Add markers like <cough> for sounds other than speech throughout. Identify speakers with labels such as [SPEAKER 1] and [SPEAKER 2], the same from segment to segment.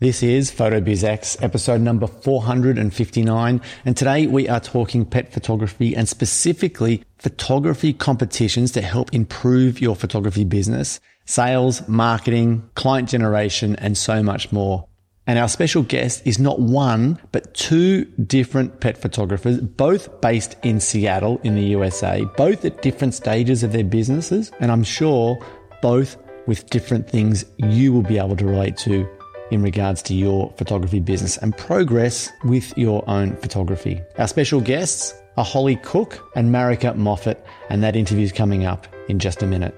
[SPEAKER 1] This is PhotoBizX, episode number 459, and today we are talking pet photography and specifically photography competitions to help improve your photography business, sales, marketing, client generation, and so much more. And our special guest is not one, but two different pet photographers, both based in Seattle in the USA, both at different stages of their businesses. And I'm sure both with different things you will be able to relate to in regards to your photography business and progress with your own photography. Our special guests are Holly Cook and Marika Moffat, and that interview is coming up in just a minute.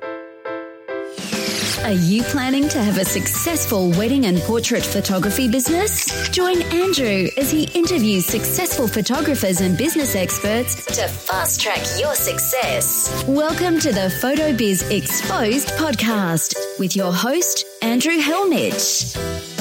[SPEAKER 2] Are you planning to have a successful wedding and portrait photography business? Join Andrew as he interviews successful photographers and business experts to fast track your success. Welcome to the PhotoBiz Exposed podcast with your host, Andrew Hellmich.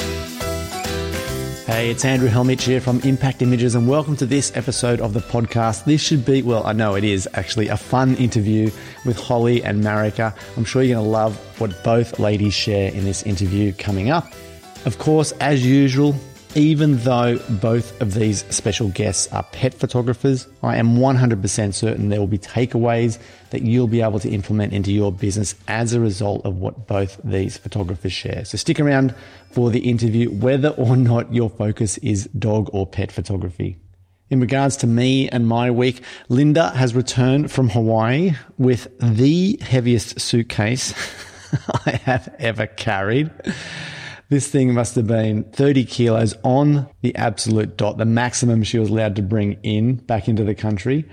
[SPEAKER 1] Hey, it's Andrew Hellmich here from Impact Images, and welcome to this episode of the podcast. This should be, well, I know it is actually a fun interview with Holly and Marika. I'm sure you're going to love what both ladies share in this interview coming up. Of course, as usual, even though both of these special guests are pet photographers, I am 100% certain there will be takeaways that you'll be able to implement into your business as a result of what both these photographers share. So stick around for the interview, whether or not your focus is dog or pet photography. In regards to me and my week, Linda has returned from Hawaii with the heaviest suitcase <laughs> I have ever carried. This thing must have been 30 kilos on the absolute dot, the maximum she was allowed to bring in back into the country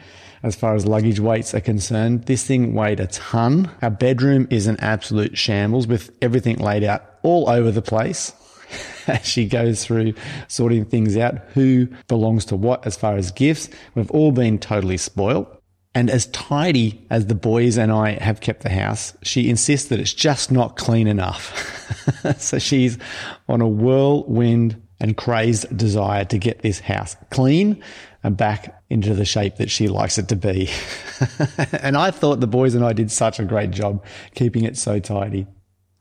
[SPEAKER 1] as far as luggage weights are concerned. This thing weighed a ton. Our bedroom is an absolute shambles with everything laid out all over the place. <laughs> As she goes through sorting things out, who belongs to what as far as gifts. We've all been totally spoilt. And as tidy as the boys and I have kept the house, she insists that it's just not clean enough. <laughs> so she's on a whirlwind and crazed desire to get this house clean and back into the shape that she likes it to be. <laughs> and I thought the boys and I did such a great job keeping it so tidy.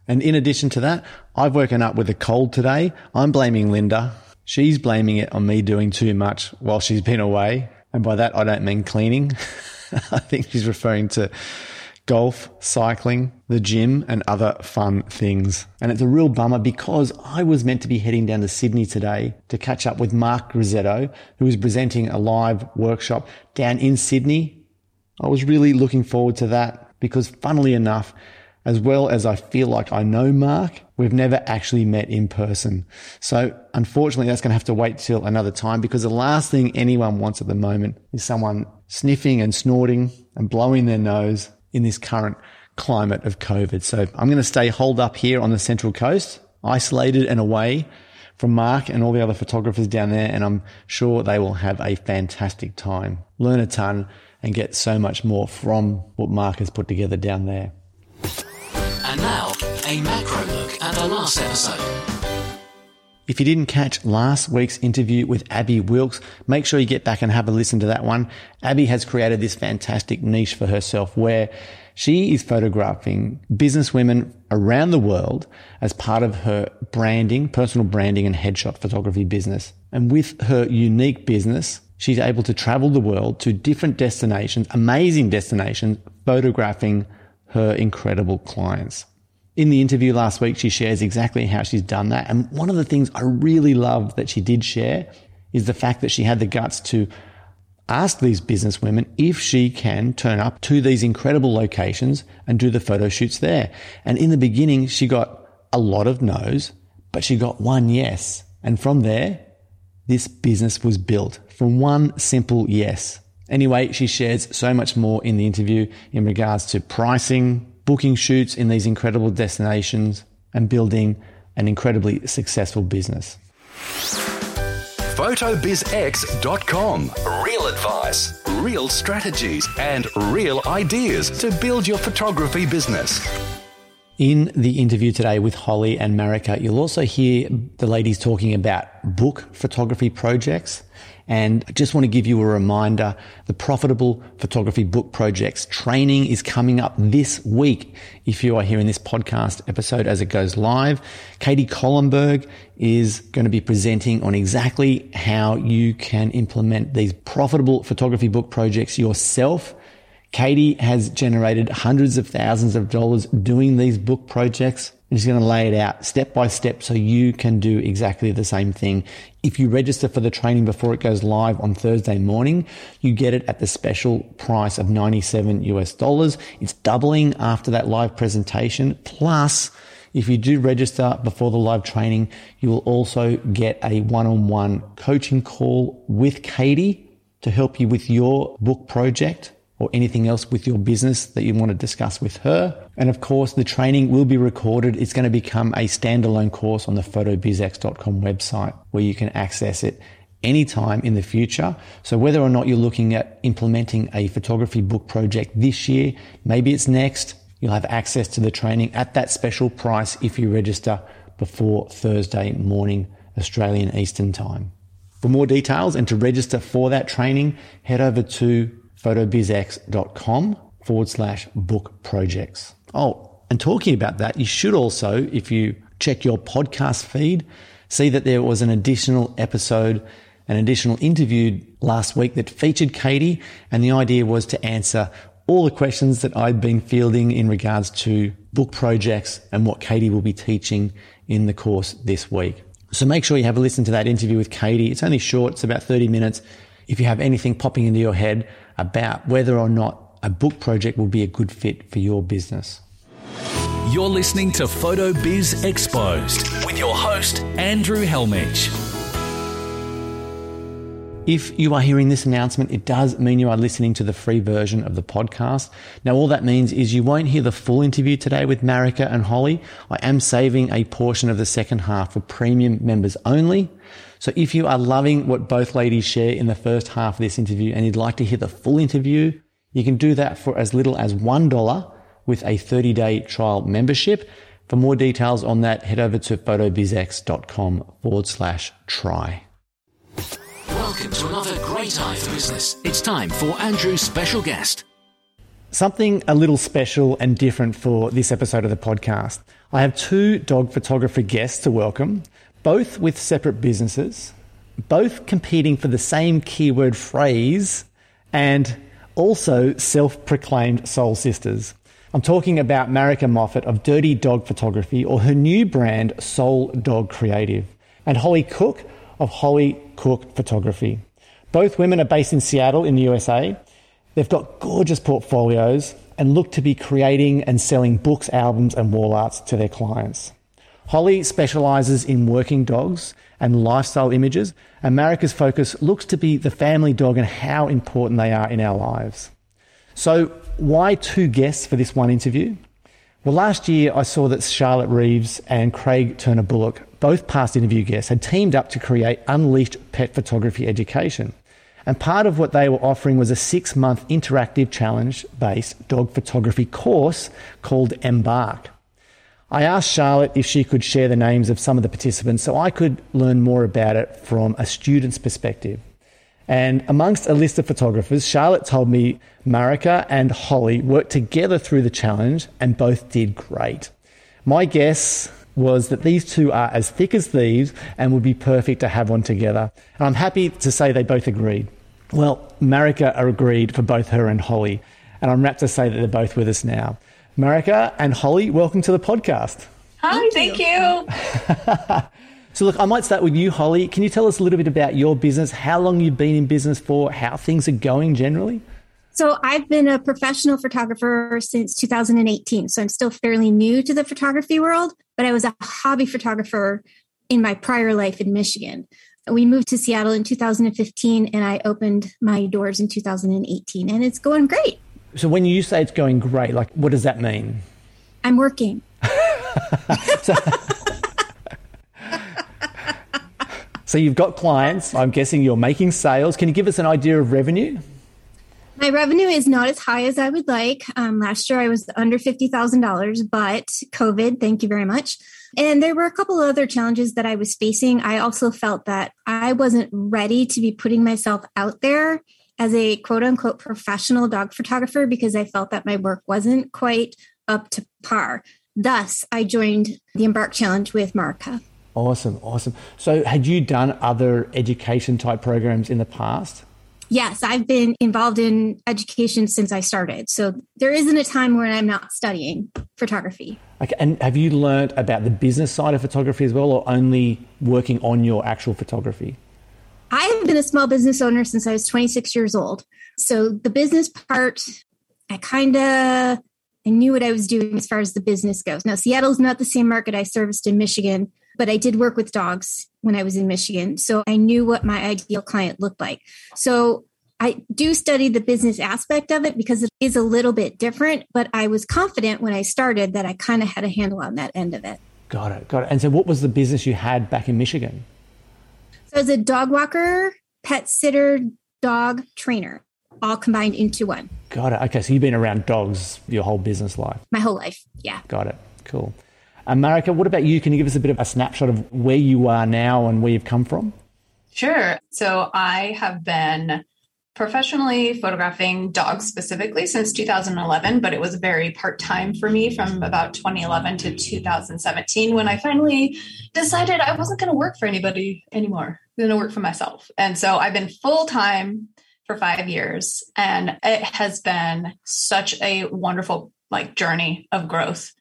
[SPEAKER 1] And in addition to that, I've woken up with a cold today. I'm blaming Linda. She's blaming it on me doing too much while she's been away. And by that, I don't mean cleaning. <laughs> <laughs> I think she's referring to golf, cycling, the gym, and other fun things. And it's a real bummer because I was meant to be heading down to Sydney today to catch up with Mark Grizzetto, who is presenting a live workshop down in Sydney. I was really looking forward to that because, funnily enough, as well as I feel like I know Mark, we've never actually met in person. So unfortunately, that's going to have to wait till another time because the last thing anyone wants at the moment is someone sniffing and snorting and blowing their nose in this current climate of COVID. So I'm going to stay holed up here on the Central Coast, isolated and away from Mark and all the other photographers down there. And I'm sure they will have a fantastic time, learn a ton and get so much more from what Mark has put together down there.
[SPEAKER 3] And now, a macro look at the last episode.
[SPEAKER 1] If you didn't catch last week's interview with Abby Wilkes, make sure you get back and have a listen to that one. Abby has created this fantastic niche for herself where she is photographing business women around the world as part of her branding, personal branding and headshot photography business. And with her unique business, she's able to travel the world to different destinations, amazing destinations, photographing her incredible clients. In the interview last week, she shares exactly how she's done that. And one of the things I really love that she did share is the fact that she had the guts to ask these business women if she can turn up to these incredible locations and do the photo shoots there. And in the beginning, she got a lot of no's, but she got one yes. And from there, this business was built from one simple yes. Anyway, she shares so much more in the interview in regards to pricing, booking shoots in these incredible destinations, and building an incredibly successful business.
[SPEAKER 4] PhotoBizX.com. Real advice, real strategies, and real ideas to build your photography business.
[SPEAKER 1] In the interview today with Holly and Marika, you'll also hear the ladies talking about book photography projects. And I just want to give you a reminder, the Profitable Photography Book Projects training is coming up this week. If you are hearing this podcast episode as it goes live, Katie Kollenberg is going to be presenting on exactly how you can implement these profitable photography book projects yourself Katie has generated hundreds of thousands of dollars doing these book projects. And she's going to lay it out step by step so you can do exactly the same thing. If you register for the training before it goes live on Thursday morning, you get it at the special price of 97 US dollars. It's doubling after that live presentation. Plus, if you do register before the live training, you will also get a one-on-one coaching call with Katie to help you with your book project or anything else with your business that you want to discuss with her. And of course, the training will be recorded. It's going to become a standalone course on the photobizx.com website where you can access it anytime in the future. So whether or not you're looking at implementing a photography book project this year, maybe it's next, you'll have access to the training at that special price if you register before Thursday morning Australian Eastern Time. For more details and to register for that training, head over to photobizx.com forward slash book projects. Oh, and talking about that, you should also, if you check your podcast feed, see that there was an additional episode, an additional interview last week that featured Katie. And the idea was to answer all the questions that I'd been fielding in regards to book projects and what Katie will be teaching in the course this week. So make sure you have a listen to that interview with Katie. It's only short. It's about 30 minutes. If you have anything popping into your head, about whether or not a book project will be a good fit for your business.
[SPEAKER 5] You're listening to Photo Biz Exposed with your host, Andrew Hellmich.
[SPEAKER 1] If you are hearing this announcement, it does mean you are listening to the free version of the podcast. Now, all that means is you won't hear the full interview today with Marika and Holly. I am saving a portion of the second half for premium members only. So if you are loving what both ladies share in the first half of this interview and you'd like to hear the full interview, you can do that for as little as $1 with a 30 day trial membership. For more details on that, head over to photobizx.com forward slash try.
[SPEAKER 3] Welcome to another great eye for business. It's time for Andrew's special guest.
[SPEAKER 1] Something a little special and different for this episode of the podcast. I have two dog photographer guests to welcome both with separate businesses, both competing for the same keyword phrase, and also self proclaimed soul sisters. I'm talking about Marika Moffat of Dirty Dog Photography or her new brand, Soul Dog Creative, and Holly Cook of Holly Cook Photography. Both women are based in Seattle in the USA. They've got gorgeous portfolios and look to be creating and selling books, albums, and wall arts to their clients. Holly specialises in working dogs and lifestyle images, Marika's focus looks to be the family dog and how important they are in our lives. So, why two guests for this one interview? Well, last year I saw that Charlotte Reeves and Craig Turner Bullock, both past interview guests, had teamed up to create Unleashed Pet Photography Education. And part of what they were offering was a six month interactive challenge based dog photography course called Embark. I asked Charlotte if she could share the names of some of the participants so I could learn more about it from a student's perspective. And amongst a list of photographers, Charlotte told me Marika and Holly worked together through the challenge and both did great. My guess was that these two are as thick as thieves and would be perfect to have on together. And I'm happy to say they both agreed. Well, Marika agreed for both her and Holly, and I'm rapt to say that they're both with us now. Marika and Holly, welcome to the podcast.
[SPEAKER 6] Hi, thank, you. <laughs>
[SPEAKER 1] so, look, I might start with you, Holly. Can you tell us a little bit about your business, how long you've been in business for, how things are going generally?
[SPEAKER 6] So, I've been a professional photographer since 2018. So, I'm still fairly new to the photography world, but I was a hobby photographer in my prior life in Michigan. We moved to Seattle in 2015 and I opened my doors in 2018, and it's going great.
[SPEAKER 1] So when you say it's going great, like what does that mean?
[SPEAKER 6] I'm working. <laughs>
[SPEAKER 1] so, so you've got clients. I'm guessing you're making sales. Can you give us an idea of revenue?
[SPEAKER 6] My revenue is not as high as I would like. Um, last year I was under $50,000, but COVID, thank you very much. And there were a couple of other challenges that I was facing. I also felt that I wasn't ready to be putting myself out there as a quote unquote professional dog photographer because I felt that my work wasn't quite up to par. Thus, I joined the Embark Challenge with Marika.
[SPEAKER 1] Awesome, awesome. So, had you done other education type programs in the past?
[SPEAKER 6] Yes, I've been involved in education since I started. So, there isn't a time when I'm not studying photography.
[SPEAKER 1] Okay, and have you learned about the business side of photography as well, or only working on your actual photography?
[SPEAKER 6] I have been a small business owner since I was 26 years old. So, the business part, I kind of I knew what I was doing as far as the business goes. Now, Seattle's not the same market I serviced in Michigan, but I did work with dogs when I was in Michigan. So I knew what my ideal client looked like. So I do study the business aspect of it because it is a little bit different, but I was confident when I started that I kind of had a handle on that end of it.
[SPEAKER 1] Got it. Got it. And so, what was the business you had back in Michigan?
[SPEAKER 6] So, as a dog walker, pet sitter, dog trainer all combined into one.
[SPEAKER 1] Got it. Okay, so you've been around dogs your whole business life.
[SPEAKER 6] My whole life, yeah.
[SPEAKER 1] Got it. Cool. Uh, what about you? Can you give us a bit of a snapshot of where you are now and where you've come from?
[SPEAKER 7] Sure. So I have been professionally photographing dogs specifically since 2011, but it was very part time for me from about 2011 to 2017 when I finally decided I wasn't going to work for anybody anymore. I'm going to work for myself. And so I've been full time for five years and it has been such a wonderful like journey of growth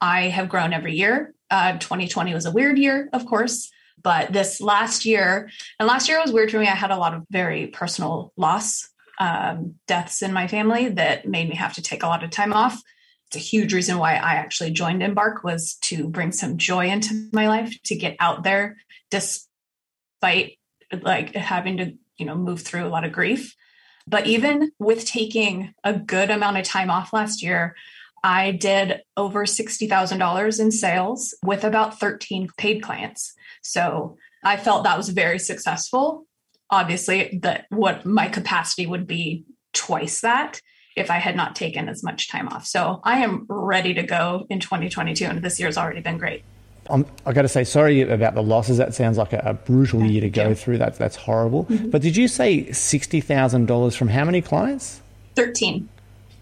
[SPEAKER 7] i have grown every year. Uh, 2020 was a weird year of course but this last year and last year was weird for me. I had a lot of very personal loss um, deaths in my family that made me have to take a lot of time off. It's a huge reason why i actually joined embark was to bring some joy into my life to get out there despite like having to you know, move through a lot of grief. But even with taking a good amount of time off last year, I did over $60,000 in sales with about 13 paid clients. So I felt that was very successful. Obviously, that what my capacity would be twice that if I had not taken as much time off. So I am ready to go in 2022, and this year's already been great.
[SPEAKER 1] I'm, I got to say sorry about the losses. That sounds like a, a brutal year to go yeah. through. That's that's horrible. Mm-hmm. But did you say sixty thousand dollars from how many clients?
[SPEAKER 7] Thirteen.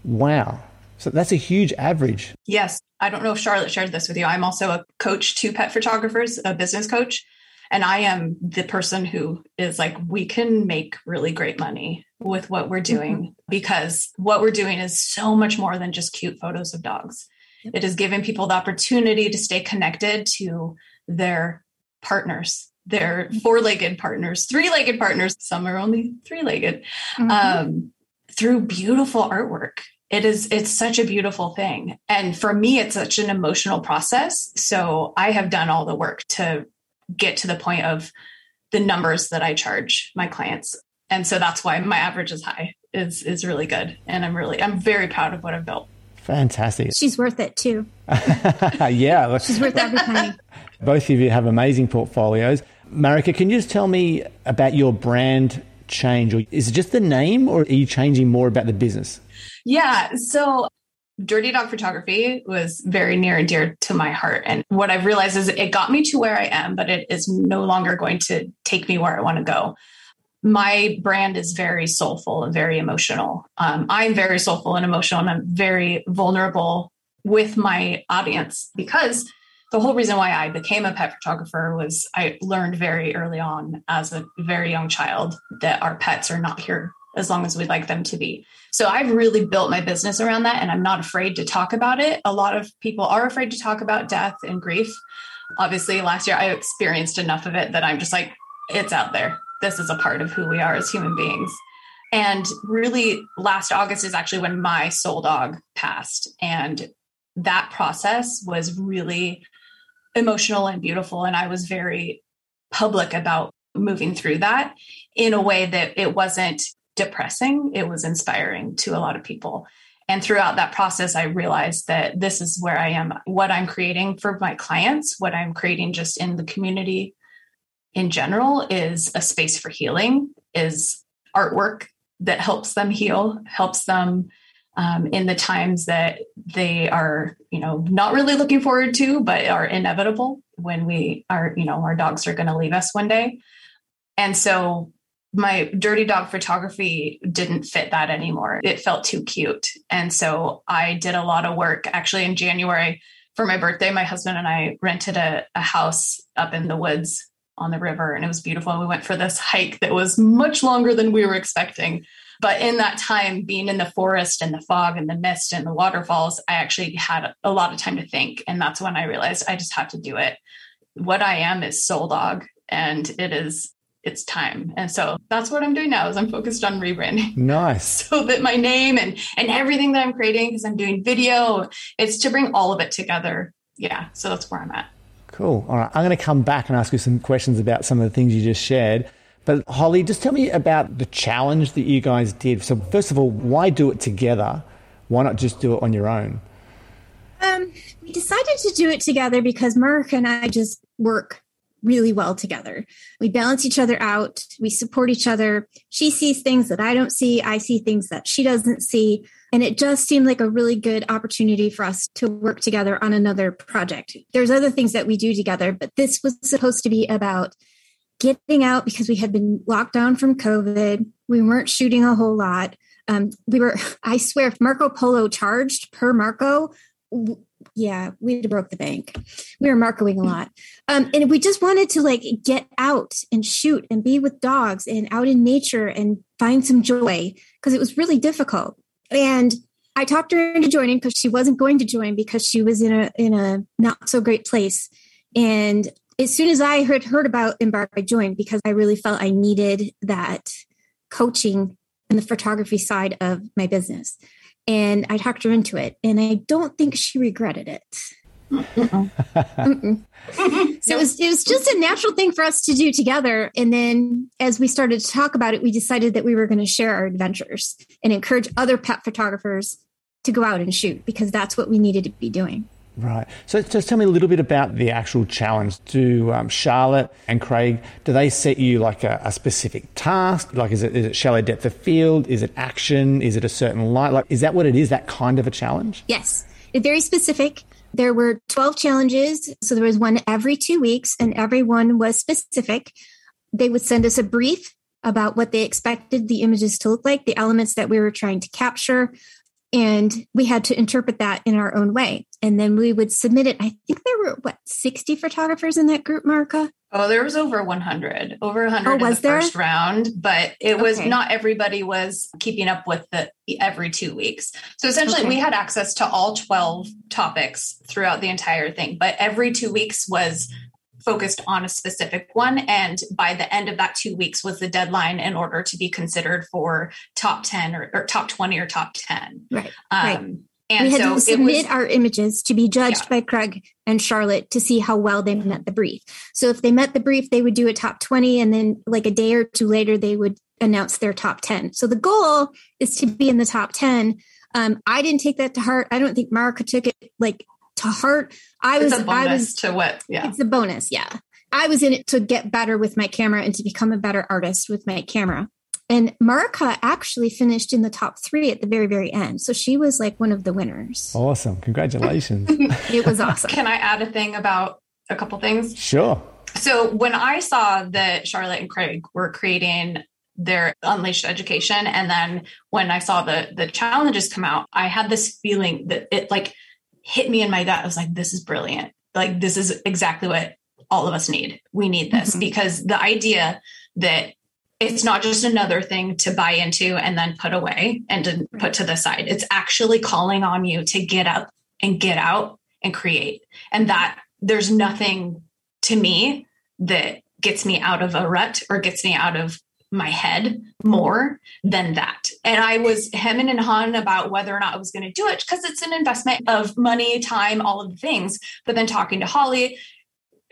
[SPEAKER 1] Wow. So that's a huge average.
[SPEAKER 7] Yes. I don't know if Charlotte shared this with you. I'm also a coach to pet photographers, a business coach. And I am the person who is like, we can make really great money with what we're doing mm-hmm. because what we're doing is so much more than just cute photos of dogs. It is giving people the opportunity to stay connected to their partners, their four legged partners, three legged partners. Some are only three legged mm-hmm. um, through beautiful artwork. It is, it's such a beautiful thing. And for me, it's such an emotional process. So I have done all the work to get to the point of the numbers that I charge my clients. And so that's why my average is high is is really good. And I'm really I'm very proud of what I've built.
[SPEAKER 1] Fantastic.
[SPEAKER 6] She's worth it too. <laughs>
[SPEAKER 1] yeah. <laughs>
[SPEAKER 6] She's worth every penny.
[SPEAKER 1] Both of you have amazing portfolios. Marika, can you just tell me about your brand change? Or is it just the name or are you changing more about the business?
[SPEAKER 7] Yeah. So Dirty Dog Photography was very near and dear to my heart. And what I've realized is it got me to where I am, but it is no longer going to take me where I want to go my brand is very soulful and very emotional. Um, I'm very soulful and emotional, and I'm very vulnerable with my audience because the whole reason why I became a pet photographer was I learned very early on as a very young child that our pets are not here as long as we'd like them to be. So I've really built my business around that and I'm not afraid to talk about it. A lot of people are afraid to talk about death and grief. Obviously, last year I experienced enough of it that I'm just like, it's out there this is a part of who we are as human beings. And really, last August is actually when my soul dog passed. And that process was really emotional and beautiful. And I was very public about moving through that in a way that it wasn't depressing, it was inspiring to a lot of people. And throughout that process, I realized that this is where I am, what I'm creating for my clients, what I'm creating just in the community in general is a space for healing, is artwork that helps them heal, helps them um, in the times that they are, you know, not really looking forward to, but are inevitable when we are, you know, our dogs are going to leave us one day. And so my dirty dog photography didn't fit that anymore. It felt too cute. And so I did a lot of work actually in January for my birthday. My husband and I rented a, a house up in the woods on the river and it was beautiful. And we went for this hike that was much longer than we were expecting. But in that time, being in the forest and the fog and the mist and the waterfalls, I actually had a lot of time to think. And that's when I realized I just have to do it. What I am is soul dog and it is it's time. And so that's what I'm doing now is I'm focused on rebranding. <laughs>
[SPEAKER 1] Nice.
[SPEAKER 7] So that my name and and everything that I'm creating because I'm doing video, it's to bring all of it together. Yeah. So that's where I'm at.
[SPEAKER 1] Cool. All right. I'm going to come back and ask you some questions about some of the things you just shared. But Holly, just tell me about the challenge that you guys did. So first of all, why do it together? Why not just do it on your own?
[SPEAKER 6] Um, we decided to do it together because Mark and I just work really well together. We balance each other out, we support each other. She sees things that I don't see, I see things that she doesn't see. And it just seemed like a really good opportunity for us to work together on another project. There's other things that we do together, but this was supposed to be about getting out because we had been locked down from COVID. We weren't shooting a whole lot. Um, we were, <laughs> I swear, Marco Polo charged per Marco, yeah, we broke the bank. We were marketing a lot. Um, and we just wanted to like get out and shoot and be with dogs and out in nature and find some joy because it was really difficult. And I talked her into joining because she wasn't going to join because she was in a in a not so great place. And as soon as I heard heard about Embark, I joined because I really felt I needed that coaching in the photography side of my business and I talked her into it, and I don't think she regretted it. so it was it was just a natural thing for us to do together. And then as we started to talk about it, we decided that we were going to share our adventures and encourage other pet photographers to go out and shoot because that's what we needed to be doing.
[SPEAKER 1] Right. So just tell me a little bit about the actual challenge. Do um, Charlotte and Craig, do they set you like a, a, specific task? Like, is it, is it shallow depth of field? Is it action? Is it a certain light? Like, is that what it is? That kind of a challenge?
[SPEAKER 6] Yes. It's very specific. There were 12 challenges. So there was one every two weeks, and every one was specific. They would send us a brief about what they expected the images to look like, the elements that we were trying to capture, and we had to interpret that in our own way and then we would submit it i think there were what 60 photographers in that group marka
[SPEAKER 7] oh there was over 100 over 100 oh, was in the there? first round but it was okay. not everybody was keeping up with the every two weeks so essentially okay. we had access to all 12 topics throughout the entire thing but every two weeks was focused on a specific one. And by the end of that two weeks was the deadline in order to be considered for top 10 or, or top 20 or top 10.
[SPEAKER 6] Right. Um, right. And we had so to submit was, our images to be judged yeah. by Craig and Charlotte to see how well they met the brief. So if they met the brief, they would do a top 20 and then like a day or two later they would announce their top 10. So the goal is to be in the top 10. Um, I didn't take that to heart. I don't think Marka took it like to heart. I
[SPEAKER 7] it's
[SPEAKER 6] was
[SPEAKER 7] I
[SPEAKER 6] was
[SPEAKER 7] to what? Yeah.
[SPEAKER 6] It's a bonus, yeah. I was in it to get better with my camera and to become a better artist with my camera. And Marika actually finished in the top three at the very, very end. So she was like one of the winners.
[SPEAKER 1] Awesome. Congratulations. <laughs>
[SPEAKER 6] it was awesome.
[SPEAKER 7] Can I add a thing about a couple things?
[SPEAKER 1] Sure.
[SPEAKER 7] So when I saw that Charlotte and Craig were creating their unleashed education and then when i saw the the challenges come out i had this feeling that it like hit me in my gut. I was like, this is brilliant. Like, this is exactly what all of us need. We need this mm-hmm. because the idea that it's not just another thing to buy into and then put away and to put to the side. It's actually calling on you to get up and get out and create. And that there's nothing to me that gets me out of a rut or gets me out of my head more than that. And I was hemming and hawing about whether or not I was going to do it because it's an investment of money, time, all of the things. But then talking to Holly,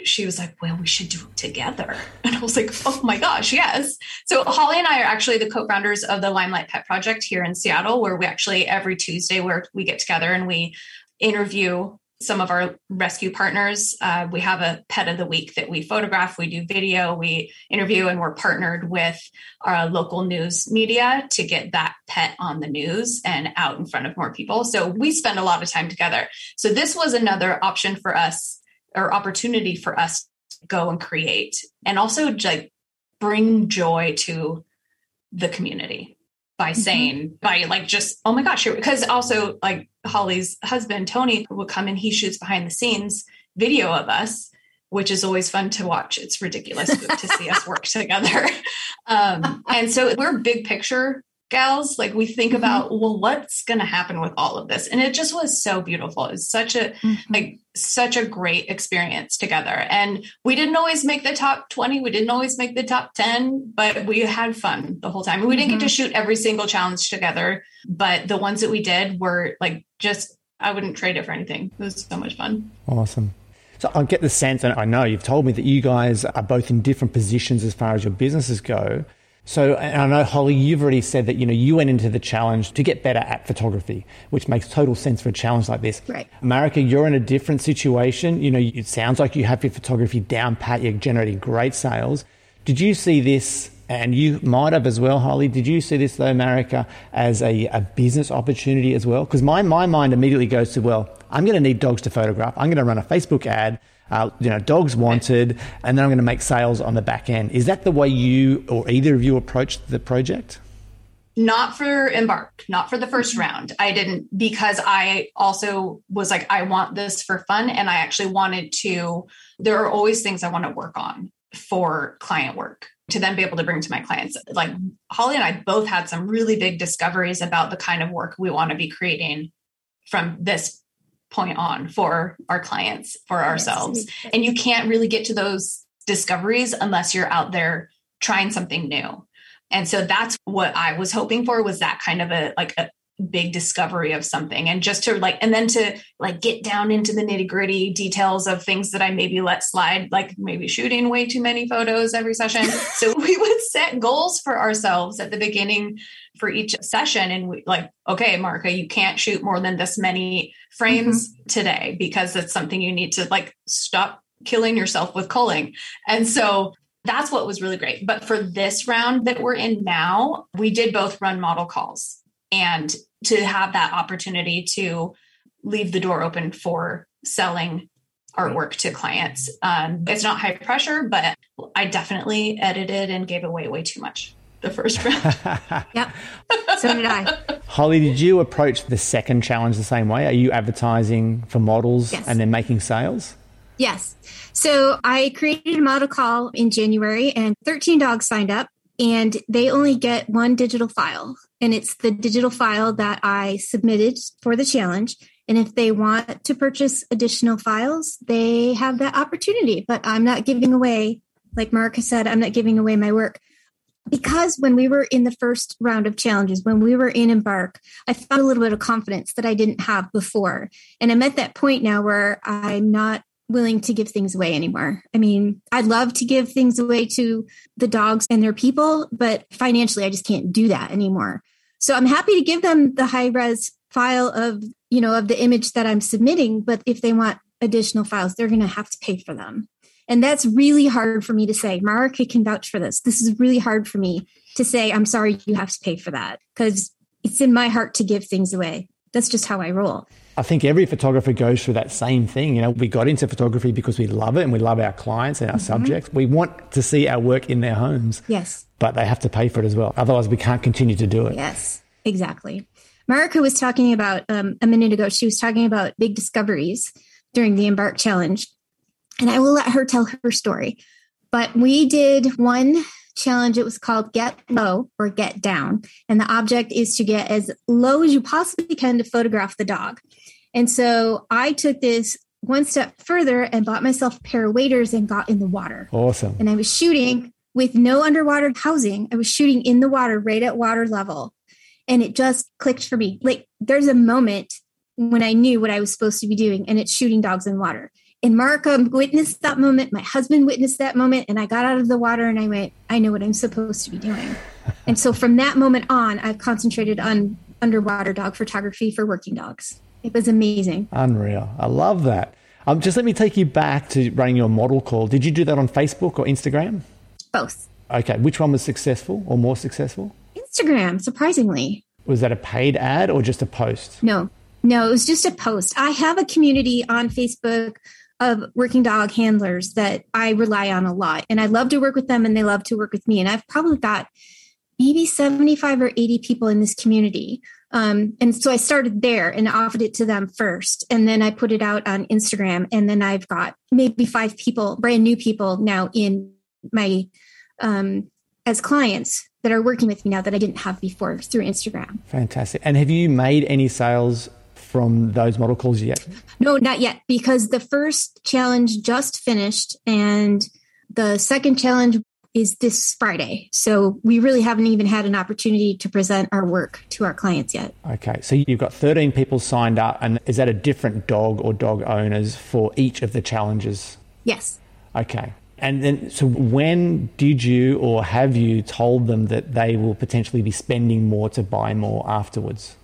[SPEAKER 7] she was like, Well, we should do it together. <laughs> And I was like, Oh my gosh, yes. So Holly and I are actually the co-founders of the Limelight Pet Project here in Seattle, where we actually every Tuesday where we get together and we interview some of our rescue partners. Uh, we have a pet of the week that we photograph, we do video, we interview, and we're partnered with our local news media to get that pet on the news and out in front of more people. So we spend a lot of time together. So this was another option for us or opportunity for us to go and create and also like bring joy to the community by mm-hmm. saying by like just oh my gosh because also like holly's husband tony will come and he shoots behind the scenes video of us which is always fun to watch it's ridiculous to see us work <laughs> together <laughs> um, and so we're big picture gals like we think mm-hmm. about well what's going to happen with all of this and it just was so beautiful it's such a mm-hmm. like such a great experience together and we didn't always make the top 20 we didn't always make the top 10 but we had fun the whole time we didn't mm-hmm. get to mm-hmm. shoot every single challenge together but the ones that we did were like just i wouldn't trade it for anything it was so much fun
[SPEAKER 1] awesome so I get the sense, and I know you've told me that you guys are both in different positions as far as your businesses go. So, and I know Holly, you've already said that you know you went into the challenge to get better at photography, which makes total sense for a challenge like this.
[SPEAKER 6] Right,
[SPEAKER 1] Marika, you're in a different situation. You know, it sounds like you have your photography down pat. You're generating great sales. Did you see this? And you might have as well, Holly. Did you see this though, Marika, as a, a business opportunity as well? Because my, my mind immediately goes to, well, I'm going to need dogs to photograph. I'm going to run a Facebook ad uh, you know, dogs wanted, and then I'm going to make sales on the back end. Is that the way you or either of you approached the project?
[SPEAKER 7] Not for Embark, not for the first mm-hmm. round. I didn't because I also was like, I want this for fun. And I actually wanted to, there are always things I want to work on for client work to then be able to bring to my clients. Like Holly and I both had some really big discoveries about the kind of work we want to be creating from this point on for our clients, for ourselves. And you can't really get to those discoveries unless you're out there trying something new. And so that's what I was hoping for was that kind of a like a big discovery of something. And just to like and then to like get down into the nitty gritty details of things that i maybe let slide like maybe shooting way too many photos every session. So <laughs> we would set goals for ourselves at the beginning for each session. And we like okay marika you can't shoot more than this many frames mm-hmm. today because it's something you need to like stop killing yourself with culling. And so that's what was really great. But for this round that we're in now we did both run model calls. And to have that opportunity to leave the door open for selling artwork to clients. Um, it's not high pressure, but I definitely edited and gave away way too much the first round. <laughs>
[SPEAKER 6] yeah, So did I. <laughs>
[SPEAKER 1] Holly, did you approach the second challenge the same way? Are you advertising for models yes. and then making sales?
[SPEAKER 6] Yes. So I created a model call in January and 13 dogs signed up and they only get one digital file and it's the digital file that I submitted for the challenge. And if they want to purchase additional files, they have that opportunity. But I'm not giving away, like Marika said, I'm not giving away my work. Because when we were in the first round of challenges, when we were in Embark, I found a little bit of confidence that I didn't have before. And I'm at that point now where I'm not willing to give things away anymore. I mean, I'd love to give things away to the dogs and their people, but financially I just can't do that anymore. So I'm happy to give them the high res file of, you know, of the image that I'm submitting, but if they want additional files, they're going to have to pay for them. And that's really hard for me to say. Marika can vouch for this. This is really hard for me to say, I'm sorry, you have to pay for that because it's in my heart to give things away. That's just how I roll.
[SPEAKER 1] I think every photographer goes through that same thing. You know, we got into photography because we love it and we love our clients and our mm-hmm. subjects. We want to see our work in their homes.
[SPEAKER 6] Yes.
[SPEAKER 1] But they have to pay for it as well. Otherwise, we can't continue to do it.
[SPEAKER 6] Yes, exactly. Marika was talking about um, a minute ago, she was talking about big discoveries during the Embark Challenge. And I will let her tell her story. But we did one challenge. It was called Get Low or Get Down. And the object is to get as low as you possibly can to photograph the dog. And so I took this one step further and bought myself a pair of waders and got in the water.
[SPEAKER 1] Awesome.
[SPEAKER 6] And I was shooting with no underwater housing. I was shooting in the water, right at water level. And it just clicked for me. Like there's a moment when I knew what I was supposed to be doing, and it's shooting dogs in water. And Marika witnessed that moment. My husband witnessed that moment. And I got out of the water and I went, I know what I'm supposed to be doing. <laughs> and so from that moment on, I've concentrated on underwater dog photography for working dogs. It was amazing.
[SPEAKER 1] Unreal. I love that. Um, just let me take you back to running your model call. Did you do that on Facebook or Instagram?
[SPEAKER 6] Both.
[SPEAKER 1] Okay. Which one was successful or more successful?
[SPEAKER 6] Instagram, surprisingly.
[SPEAKER 1] Was that a paid ad or just a post?
[SPEAKER 6] No, no, it was just a post. I have a community on Facebook of working dog handlers that I rely on a lot. And I love to work with them and they love to work with me. And I've probably got maybe 75 or 80 people in this community. Um, and so I started there and offered it to them first. And then I put it out on Instagram. And then I've got maybe five people, brand new people now in my, um, as clients that are working with me now that I didn't have before through Instagram.
[SPEAKER 1] Fantastic. And have you made any sales from those model calls yet?
[SPEAKER 6] No, not yet, because the first challenge just finished and the second challenge is this Friday. So we really haven't even had an opportunity to present our work to our clients yet.
[SPEAKER 1] Okay, so you've got 13 people signed up, and is that a different dog or dog owners for each of the challenges?
[SPEAKER 6] Yes.
[SPEAKER 1] Okay. And then, so when did you or have you told them that they will potentially be spending more to buy more afterwards?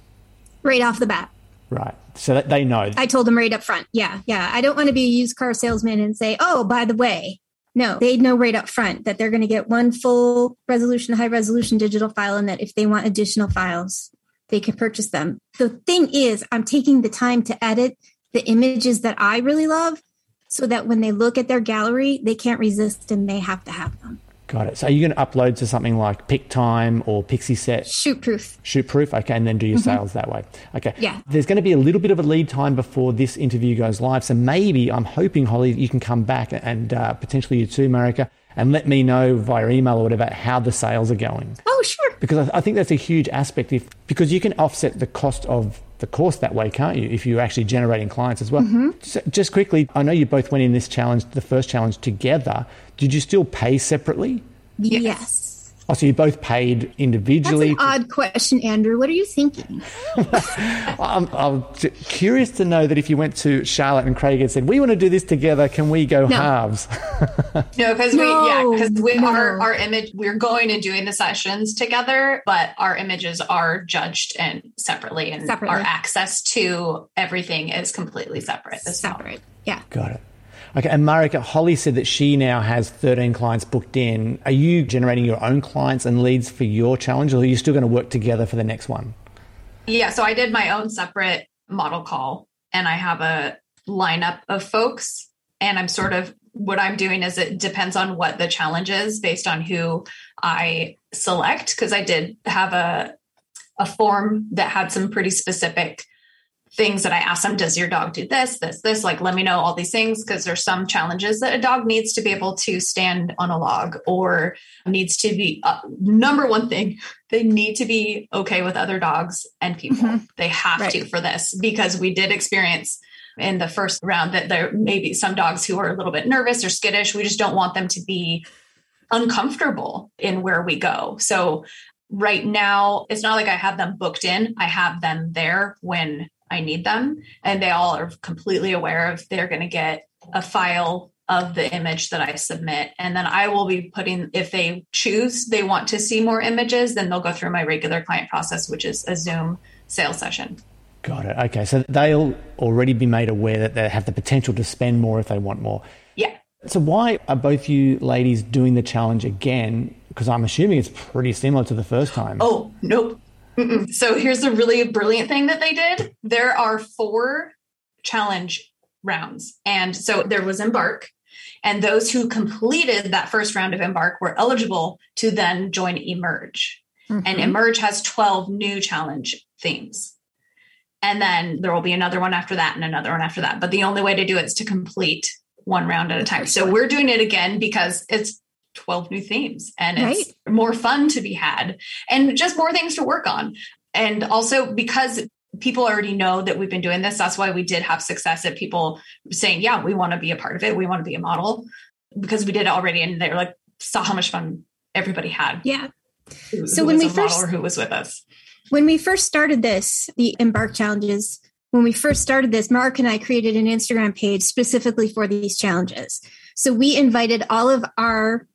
[SPEAKER 6] Right off the bat.
[SPEAKER 1] Right. So that they know.
[SPEAKER 6] I told them right up front. Yeah. Yeah. I don't want to be a used car salesman and say, oh, by the way, no, they know right up front that they're going to get one full resolution, high resolution digital file, and that if they want additional files, they can purchase them. The thing is, I'm taking the time to edit the images that I really love so that when they look at their gallery, they can't resist and they have to have them.
[SPEAKER 1] Got it. So are you going to upload to something like PicTime or Pixie Pixieset?
[SPEAKER 6] Shootproof.
[SPEAKER 1] Shootproof. Okay, and then do your mm-hmm. sales that way. Okay.
[SPEAKER 6] Yeah.
[SPEAKER 1] There's going to be a little bit of a lead time before this interview goes live. So maybe I'm hoping, Holly, you can come back and uh, potentially you too, Marika, and let me know via email or whatever how the sales are going.
[SPEAKER 6] Oh, sure.
[SPEAKER 1] Because I think that's a huge aspect. If because you can offset the cost of the course that way, can't you? If you're actually generating clients as well.
[SPEAKER 6] Mm-hmm.
[SPEAKER 1] So just quickly, I know you both went in this challenge, the first challenge together. Did you still pay separately?
[SPEAKER 6] Yes. yes.
[SPEAKER 1] Oh, so you both paid individually?
[SPEAKER 6] That's an odd question, Andrew. What are you thinking? <laughs>
[SPEAKER 1] I'm, I'm, curious to know that if you went to Charlotte and Craig and said, "We want to do this together, can we go
[SPEAKER 6] no.
[SPEAKER 1] halves?" <laughs>
[SPEAKER 7] no, because we yeah, because we no. our our image we're going and doing the sessions together, but our images are judged and separately, and
[SPEAKER 6] separately.
[SPEAKER 7] our access to everything is completely separate.
[SPEAKER 6] Separate, yeah.
[SPEAKER 1] Got it. Okay, and Marika, Holly said that she now has 13 clients booked in. Are you generating your own clients and leads for your challenge, or are you still going to work together for the next one?
[SPEAKER 7] Yeah, so I did my own separate model call, and I have a lineup of folks, and I'm sort of what I'm doing is it depends on what the challenge is based on who I select because I did have a a form that had some pretty specific things that I ask them, does your dog do this, this, this? Like, let me know all these things because there's some challenges that a dog needs to be able to stand on a log or needs to be, uh, number one thing, they need to be okay with other dogs and people. Mm-hmm. They have right. to for this because we did experience in the first round that there may be some dogs who are a little bit nervous or skittish. We just don't want them to be uncomfortable in where we go. So right now, it's not like I have them booked in. I have them there when I need them. And they all are completely aware of they're going to get a file of the image that I submit. And then I will be putting, if they choose, they want to see more images, then they'll go through my regular client process, which is a Zoom sales session.
[SPEAKER 1] Got it. Okay. So they'll already be made aware that they have the potential to spend more if they want more.
[SPEAKER 7] Yeah.
[SPEAKER 1] So why are both you ladies doing the challenge again? Because I'm assuming it's pretty similar to the first time.
[SPEAKER 7] Oh, nope. Mm-mm. So here's the really brilliant thing that they did. There are four challenge rounds. And so there was Embark. And those who completed that first round of Embark were eligible to then join Emerge. Mm-hmm. And Emerge has 12 new challenge themes. And then there will be another one after that and another one after that. But the only way to do it is to complete one round at a time. So we're doing it again because it's 12 new themes and right. it's more fun to be had and just more things to work on. And also because people already know that we've been doing this, that's why we did have success at people saying, yeah, we want to be a part of it. We want to be a model because we did it already. And they're like, saw how much fun everybody had.
[SPEAKER 6] Yeah.
[SPEAKER 7] Who, so who when we first, who was with us.
[SPEAKER 6] When we first started this, the Embark challenges, when we first started this, Mark and I created an Instagram page specifically for these challenges. So we invited all of our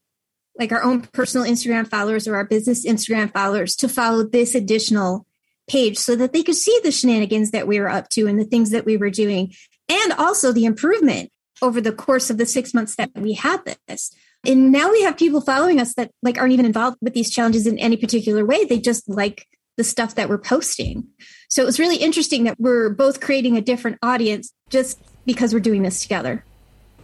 [SPEAKER 6] like our own personal Instagram followers or our business Instagram followers to follow this additional page so that they could see the shenanigans that we were up to and the things that we were doing, and also the improvement over the course of the six months that we had this. And now we have people following us that like aren't even involved with these challenges in any particular way. They just like the stuff that we're posting. So it was really interesting that we're both creating a different audience just because we're doing this together.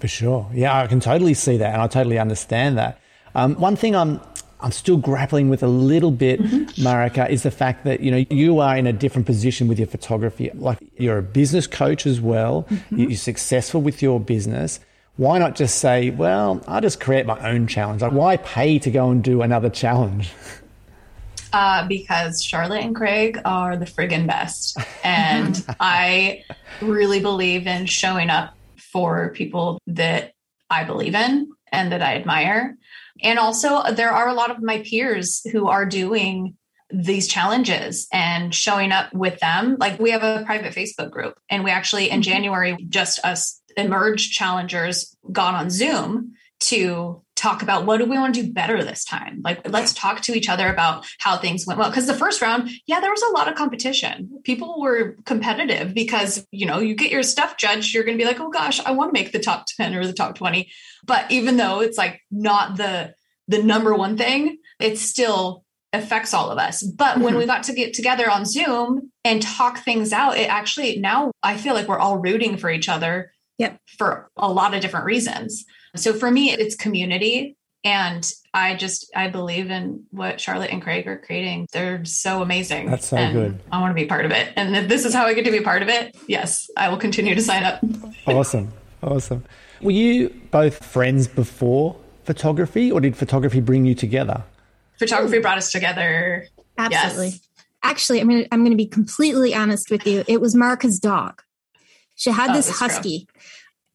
[SPEAKER 1] For sure. Yeah, I can totally see that and I totally understand that. Um, one thing I'm I'm still grappling with a little bit, mm-hmm. Marika, is the fact that you know you are in a different position with your photography. Like you're a business coach as well. Mm-hmm. You're successful with your business. Why not just say, well, I'll just create my own challenge? Like, why pay to go and do another challenge? <laughs>
[SPEAKER 7] Uh, because Charlotte and Craig are the friggin' best. And <laughs> I really believe in showing up for people that I believe in and that I admire. And also, there are a lot of my peers who are doing these challenges and showing up with them. Like, we have a private Facebook group, and we actually, in mm-hmm. January, just us Embark challengers got on Zoom to talk about what do we want to do better this time like let's talk to each other about how things went well because the first round yeah there was a lot of competition people were competitive because you know you get your stuff judged you're going to be like oh gosh i want to make the top <laughs> 10 or the top 20 but even though it's like not the the number one thing it still affects all of us but when mm-hmm. we got to get together on zoom and talk things out it actually now i feel like we're all rooting for each other
[SPEAKER 6] Yep.
[SPEAKER 7] For a lot of different reasons. So for me, it's community. And I just I believe in what Charlotte and Craig are creating. They're so amazing.
[SPEAKER 1] That's so good.
[SPEAKER 7] I want to be part of it. And if this is how I get to be part of it, yes, I will continue to sign up.
[SPEAKER 1] awesome. Awesome. Were you both friends before photography or did photography bring you together?
[SPEAKER 7] Photography brought us together.
[SPEAKER 6] Absolutely. Yes. Actually, I'm gonna I'm gonna be completely honest with you. It was Marika's dog. She had oh, this husky. True.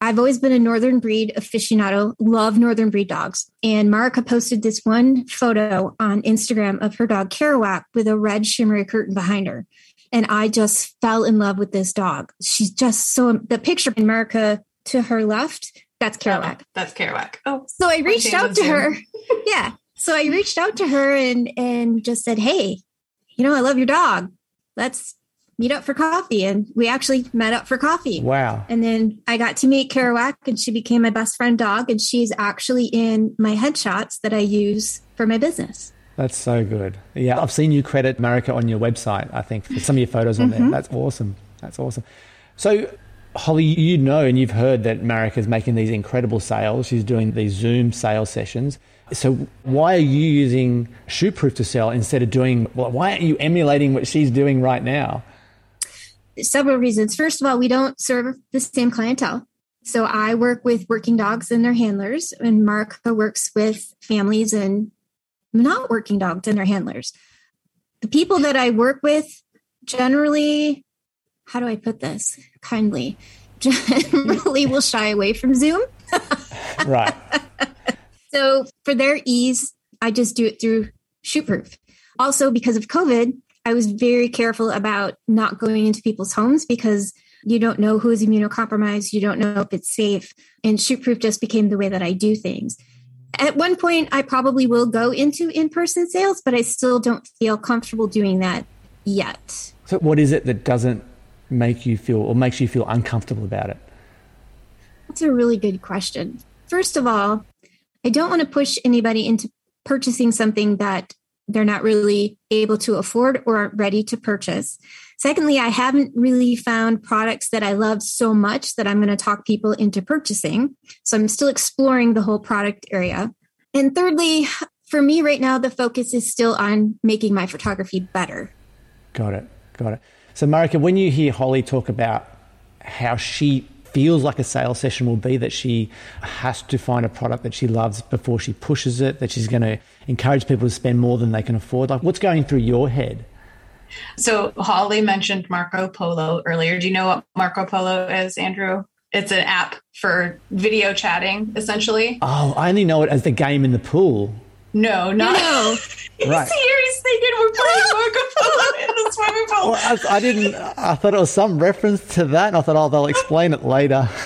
[SPEAKER 6] I've always been a northern breed aficionado, love northern breed dogs. And Marika posted this one photo on Instagram of her dog Kerouac with a red shimmery curtain behind her. And I just fell in love with this dog. She's just so the picture in Marika to her left, that's Kerouac.
[SPEAKER 7] Oh, that's Kerouac. Oh.
[SPEAKER 6] So I reached out to her. <laughs> yeah. So I reached out to her and and just said, Hey, you know, I love your dog. Let's meet up for coffee. And we actually met up for coffee.
[SPEAKER 1] Wow.
[SPEAKER 6] And then I got to meet Kerouac and she became my best friend dog. And she's actually in my headshots that I use for my business.
[SPEAKER 1] That's so good. Yeah, I've seen you credit Marika on your website, I think, for some of your photos on mm-hmm. there. That's awesome. That's awesome. So, Holly, you know and you've heard that Marika is making these incredible sales. She's doing these Zoom sales sessions. So, why are you using Shootproof to sell instead of doing, well, why aren't you emulating what she's doing right now?
[SPEAKER 6] Several reasons. First of all, we don't serve the same clientele. So I work with working dogs and their handlers, and Marika works with families and not working dogs and their handlers. The people that I work with generally, how do I put this kindly, <laughs> generally will shy away from Zoom. <laughs>
[SPEAKER 1] right. <laughs>
[SPEAKER 6] So for their ease, I just do it through Shootproof. Also, because of COVID, I was very careful about not going into people's homes because you don't know who is immunocompromised, you don't know if it's safe. And Shootproof just became the way that I do things. At one point, I probably will go into in person sales, but I still don't feel comfortable doing that yet.
[SPEAKER 1] So, what is it that doesn't make you feel or makes you feel uncomfortable about it?
[SPEAKER 6] That's a really good question. First of all, I don't want to push anybody into purchasing something that they're not really able to afford or aren't ready to purchase. Secondly, I haven't really found products that I love so much that I'm going to talk people into purchasing. So I'm still exploring the whole product area. And thirdly, for me right now, the focus is still on making my photography better.
[SPEAKER 1] Got it. Got it. So, Marika, when you hear Holly talk about how she feels like a sales session will be that she has to find a product that she loves before she pushes it, that she's going to encourage people to spend more than they can afford? Like, what's going through your head?
[SPEAKER 7] So, Holly mentioned Marco Polo earlier. Do you know what Marco Polo is, Andrew? It's an app for video chatting, essentially.
[SPEAKER 1] Oh, I only know it as the game in the pool.
[SPEAKER 7] No, not no. <laughs>
[SPEAKER 1] right.
[SPEAKER 7] He's thinking we're playing Marco Polo in the swimming pool.
[SPEAKER 1] Well, I, I, didn't. I thought it was some reference to that, and I thought, oh, they'll explain it later. <laughs>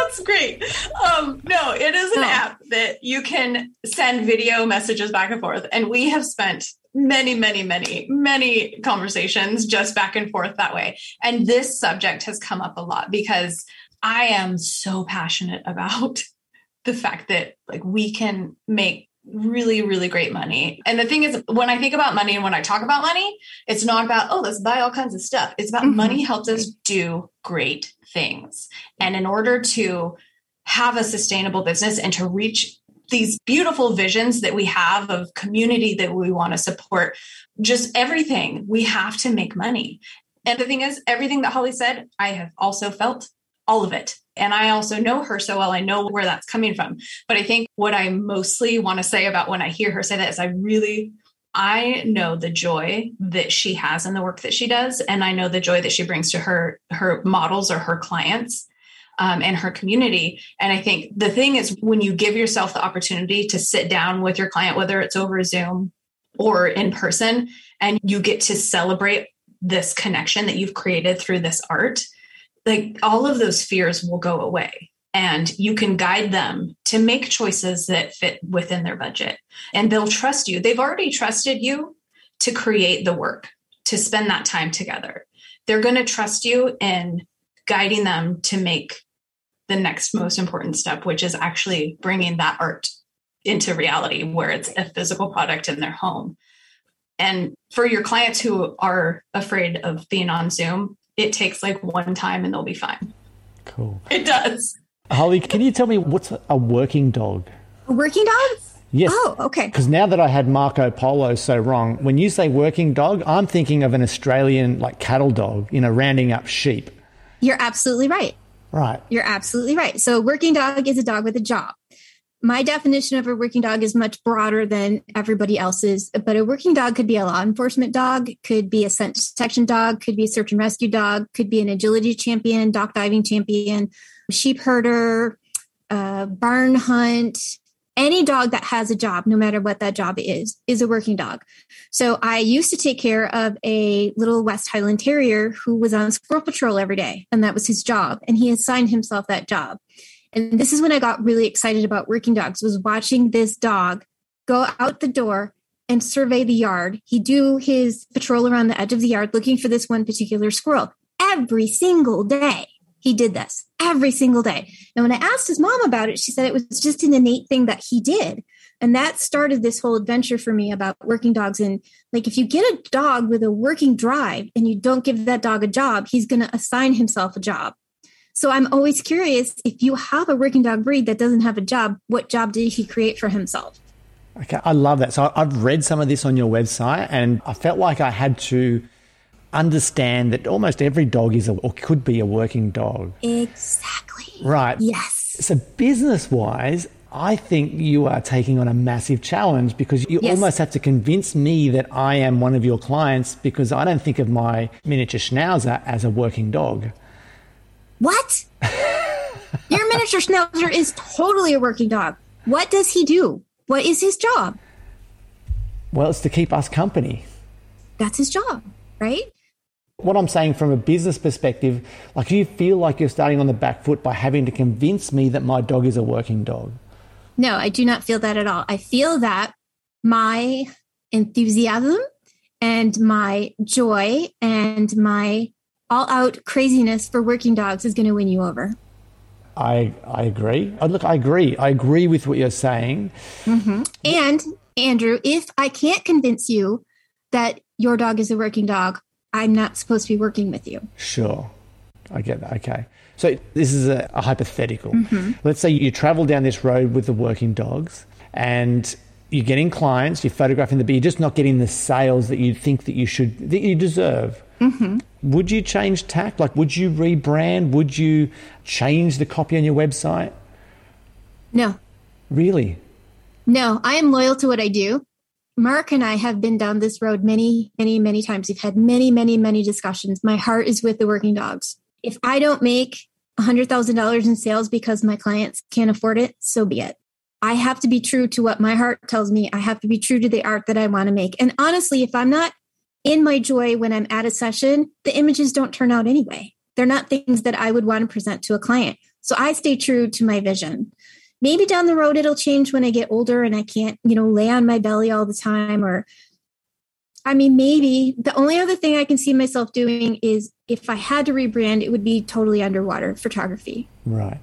[SPEAKER 7] That's great. um, no, it is an
[SPEAKER 6] Oh.
[SPEAKER 7] app that you can send video messages back and forth. And we have spent many, many, many, many conversations just back and forth that way. And this subject has come up a lot because I am so passionate about <laughs> the fact that like we can make really, really great money. And the thing is, when I think about money and when I talk about money, it's not about, oh, let's buy all kinds of stuff. It's about
[SPEAKER 6] Mhm.
[SPEAKER 7] money helps us do great things. And in order to have a sustainable business and to reach these beautiful visions that we have of community that we want to support, just everything, we have to make money. And the thing is, everything that Holly said, I have also felt all of it. And I also know her so well. I know where that's coming from. But I think what I mostly want to say about when I hear her say that is I really I know the joy that she has in the work that she does, and I know the joy that she brings to her her models or her clients um, and her community. And I think the thing is, when you give yourself the opportunity to sit down with your client, whether it's over Zoom or in person, and you get to celebrate this connection that you've created through this art, like all of those fears will go away. And you can guide them to make choices that fit within their budget. And they'll trust you. They've already trusted you to create the work, to spend that time together. They're going to trust you in guiding them to make the next most important step, which is actually bringing that art into reality where it's a physical product in their home. And for your clients who are afraid of being on Zoom, it takes like one time and they'll be fine.
[SPEAKER 1] Cool.
[SPEAKER 7] It does.
[SPEAKER 1] Holly, can you tell me what's a working dog?
[SPEAKER 6] A working dog?
[SPEAKER 1] Yes.
[SPEAKER 6] Oh, okay.
[SPEAKER 1] Because now that I had Marco Polo so wrong, when you say working dog, I'm thinking of an Australian like cattle dog, you know, rounding up sheep.
[SPEAKER 6] You're absolutely right.
[SPEAKER 1] Right.
[SPEAKER 6] You're absolutely right. So, a working dog is a dog with a job. My definition of a working dog is much broader than everybody else's, but a working dog could be a law enforcement dog, could be a scent detection dog, could be a search and rescue dog, could be an agility champion, dock diving champion, sheep herder, uh, barn hunt. Any dog that has a job, no matter what that job is, is a working dog. So I used to take care of a little West Highland Terrier who was on squirrel patrol every day, and that was his job. And he assigned himself that job. And this is when I got really excited about working dogs, was watching this dog go out the door and survey the yard. He'd do his patrol around the edge of the yard looking for this one particular squirrel every single day. He did this every single day. And when I asked his mom about it, she said it was just an innate thing that he did. And that started this whole adventure for me about working dogs. And like, if you get a dog with a working drive and you don't give that dog a job, he's going to assign himself a job. So I'm always curious if you have a working dog breed that doesn't have a job, what job did he create for himself?
[SPEAKER 1] Okay, I love that. So I've read some of this on your website, and I felt like I had to understand that almost every dog is a, or could be a working dog.
[SPEAKER 6] Exactly.
[SPEAKER 1] Right.
[SPEAKER 6] Yes.
[SPEAKER 1] So business wise, I think you are taking on a massive challenge because you
[SPEAKER 6] Yes.
[SPEAKER 1] almost have to convince me that I am one of your clients because I don't think of my miniature schnauzer as a working dog.
[SPEAKER 6] What? Your miniature schnauzer is totally a working dog. What does he do? What is his job?
[SPEAKER 1] Well, it's to keep us company.
[SPEAKER 6] That's his job, right?
[SPEAKER 1] What I'm saying from a business perspective, like you feel like you're starting on the back foot by having to convince me that my dog is a working dog.
[SPEAKER 6] No, I do not feel that at all. I feel that my enthusiasm and my joy and my all out craziness for working dogs is going to win you over.
[SPEAKER 1] I I agree. I, look, I agree. I agree with what you're saying.
[SPEAKER 6] And Andrew, if I can't convince you that your dog is a working dog, I'm not supposed to be working with you.
[SPEAKER 1] Sure. I get that. Okay. So this is a, a hypothetical.
[SPEAKER 6] Mm-hmm.
[SPEAKER 1] Let's say you travel down this road with the working dogs and you're getting clients, you're photographing the, but you're just not getting the sales that you think that you should, that you deserve.
[SPEAKER 6] Mm-hmm.
[SPEAKER 1] Would you change tack? Like, would you rebrand? Would you change the copy on your website?
[SPEAKER 6] No,
[SPEAKER 1] Really?
[SPEAKER 6] no, I am loyal to what I do. Mark and I have been down this road many, many, many times. We've had many, many, many discussions. My heart is with the working dogs. If I don't make $100,000 in sales because my clients can't afford it, so be it. I have to be true to what my heart tells me. I have to be true to the art that I want to make. And honestly, if I'm not in my joy when I'm at a session, the images don't turn out anyway. They're not things that I would want to present to a client. So I stay true to my vision. maybe down the road it'll change when I get older and I can't, you know, lay on my belly all the time or I mean, maybe the only other thing I can see myself doing is if I had to rebrand, it would be totally underwater photography.
[SPEAKER 1] Right.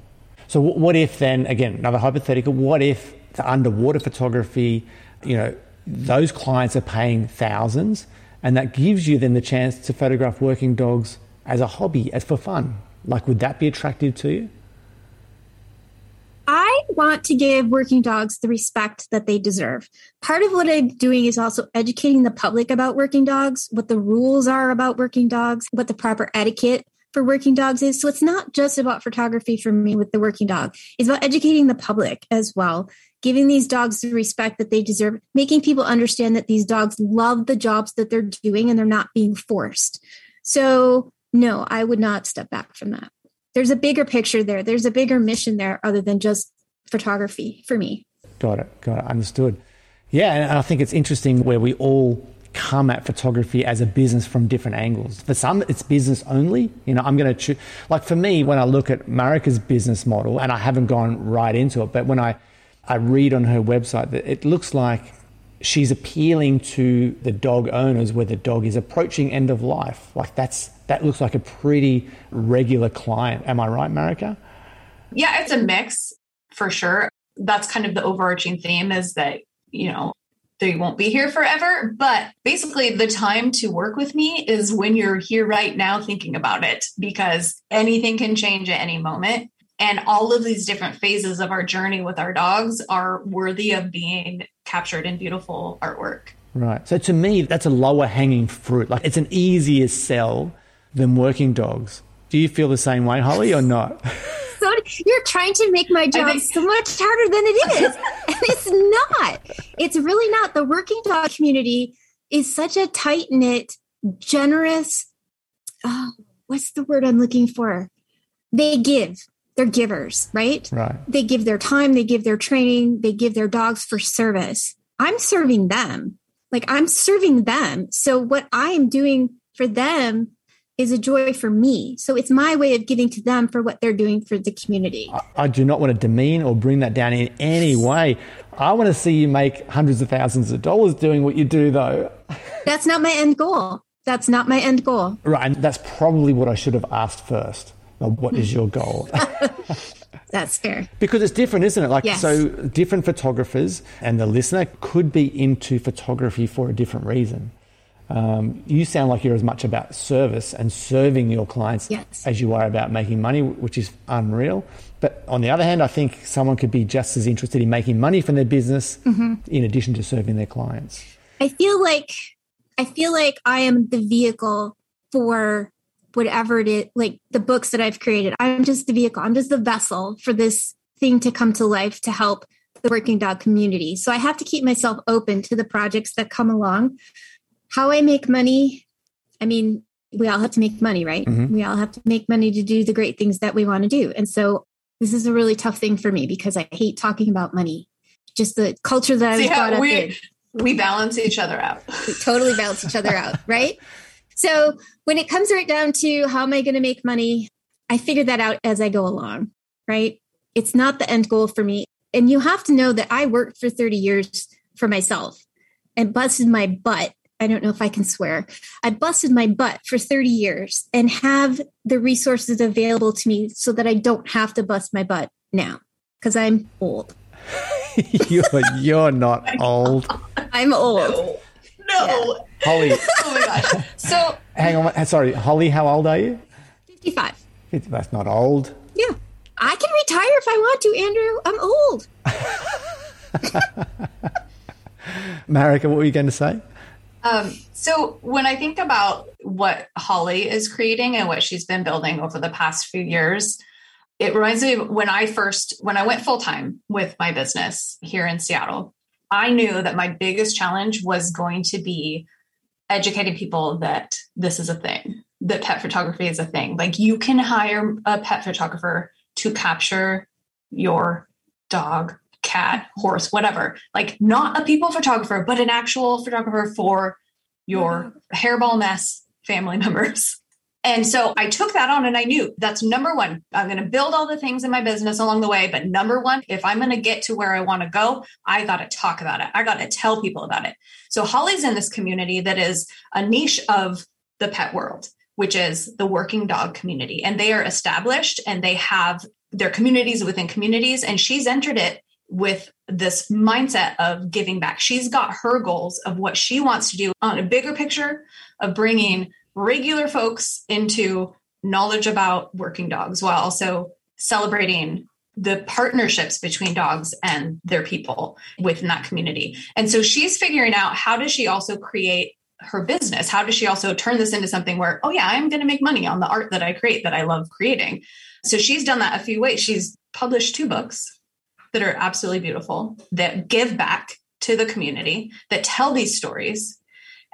[SPEAKER 1] So, what if then, again, another hypothetical, what if the underwater photography, you know, those clients are paying thousands and that gives you then the chance to photograph working dogs as a hobby, as for fun? Like, would that be attractive to you?
[SPEAKER 6] I want to give working dogs the respect that they deserve. Part of what I'm doing is also educating the public about working dogs, what the rules are about working dogs, what the proper etiquette for working dogs is. So it's not just about photography for me with the working dog. It's about educating the public as well, giving these dogs the respect that they deserve, making people understand that these dogs love the jobs that they're doing and they're not being forced. So no, I would not step back from that there's a bigger picture there. There's a bigger mission there other than just photography for me.
[SPEAKER 1] Got it. Got it. Understood. Yeah, and I think it's interesting where we all come at photography as a business from different angles. For some, it's business only. You know, I'm going to choose. Like for me, when I look at Marika's business model, and I haven't gone right into it, but when I I read on her website that it looks like she's appealing to the dog owners where the dog is approaching end of life. Like that's that looks like a pretty regular client. Am I right, Marika?
[SPEAKER 7] Yeah, it's a mix for sure. That's kind of the overarching theme is that, you know, they won't be here forever. But basically, the time to work with me is when you're here right now thinking about it, because anything can change at any moment. And all of these different phases of our journey with our dogs are worthy of being captured in beautiful artwork.
[SPEAKER 1] Right. So to me, that's a lower hanging fruit. Like it's an easier sell than working dogs. Do you feel the same way, Holly, or not? <laughs>
[SPEAKER 6] so you're trying to make my job think- so much harder than it is. <laughs> and it's not. It's really not. The working dog community is such a tight knit, generous. Oh, what's the word I'm looking for? They give. They're givers, right?
[SPEAKER 1] Right.
[SPEAKER 6] They give their time, they give their training, they give their dogs for service. I'm serving them. Like I'm serving them. So what I am doing for them is a joy for me. So it's my way of giving to them for what they're doing for the community.
[SPEAKER 1] I, I do not want to demean or bring that down in any way. I want to see you make hundreds of thousands of dollars doing what you do, though. <laughs>
[SPEAKER 6] That's not my end goal. That's not my end goal.
[SPEAKER 1] Right. And that's probably what I should have asked first. What is your goal? <laughs>
[SPEAKER 6] That's fair.
[SPEAKER 1] Because it's different, isn't it? Like,
[SPEAKER 6] yes.
[SPEAKER 1] so different photographers and the listener could be into photography for a different reason. Um, you sound like you're as much about service and serving your clients
[SPEAKER 6] yes.
[SPEAKER 1] as you are about making money, which is unreal. But on the other hand, I think someone could be just as interested in making money from their business mm-hmm. in addition to serving their clients.
[SPEAKER 6] I feel like I feel like I am the vehicle for whatever it is, like the books that I've created. I'm just the vehicle. I'm just the vessel for this thing to come to life to help the working dog community. So I have to keep myself open to the projects that come along how I make money, I mean, we all have to make money, right? Mm-hmm. We all have to make money to do the great things that we want to do. And so this is a really tough thing for me because I hate talking about money. Just the culture that I was brought up
[SPEAKER 7] we,
[SPEAKER 6] in.
[SPEAKER 7] We balance each other out.
[SPEAKER 6] We totally balance each other out, <laughs> right? So when it comes right down to how am I going to make money, I figure that out as I go along, right? It's not the end goal for me. And you have to know that I worked for 30 years for myself and busted my butt I don't know if I can swear. I busted my butt for 30 years and have the resources available to me so that I don't have to bust my butt now because I'm old. <laughs>
[SPEAKER 1] you're, you're not <laughs> old.
[SPEAKER 6] I'm old.
[SPEAKER 7] No. no.
[SPEAKER 1] Yeah. Holly.
[SPEAKER 7] oh my gosh. So
[SPEAKER 1] hang on. Sorry, Holly, how old are you?
[SPEAKER 6] 55.
[SPEAKER 1] That's not old.
[SPEAKER 6] Yeah. I can retire if I want to, Andrew. I'm
[SPEAKER 1] old. <laughs> Marika, what were you going to say?
[SPEAKER 7] Um, so when I think about what Holly is creating and what she's been building over the past few years, it reminds me of when I first when I went full time with my business here in Seattle. I knew that my biggest challenge was going to be educating people that this is a thing, that pet photography is a thing. Like you can hire a pet photographer to capture your dog cat, horse, whatever. Like not a people photographer, but an actual photographer for your hairball mess family <laughs> members. And so I took that on and I knew that's number one. I'm going to build all the things in my business along the way. But number one, if I'm going to get to where I want to go, I got to talk about it. I got to tell people about it. So Holly's in this community that is a niche of the pet world, which is the working dog community. And they are established and they have their communities within communities. And she's entered it with this mindset of giving back. She's got her goals of what she wants to do on a bigger picture of bringing regular folks into knowledge about working dogs while also celebrating the partnerships between dogs and their people within that community. And so she's figuring out how does she also create her business? How does she also turn this into something where, oh yeah, I'm going to make money on the art that I create that I love creating. So she's done that a few ways. She's published two books that are absolutely beautiful that give back to the community that tell these stories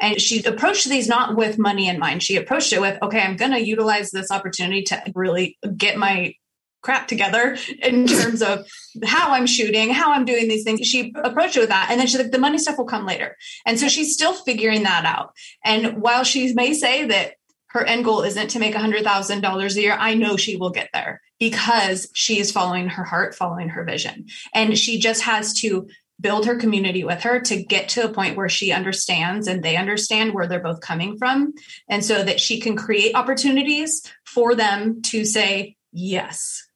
[SPEAKER 7] and she approached these not with money in mind. She approached it with, okay, I'm going to utilize this opportunity to really get my crap together in <laughs> terms of how I'm shooting, how I'm doing these things. She approached it with that. And then she's like, the money stuff will come later. And so she's still figuring that out. And while she may say that her end goal isn't to make $100,000 a year, I know she will get there because she is following her heart, following her vision. And she just has to build her community with her to get to a point where she understands and they understand where they're both coming from. And so that she can create opportunities for them to say, yes,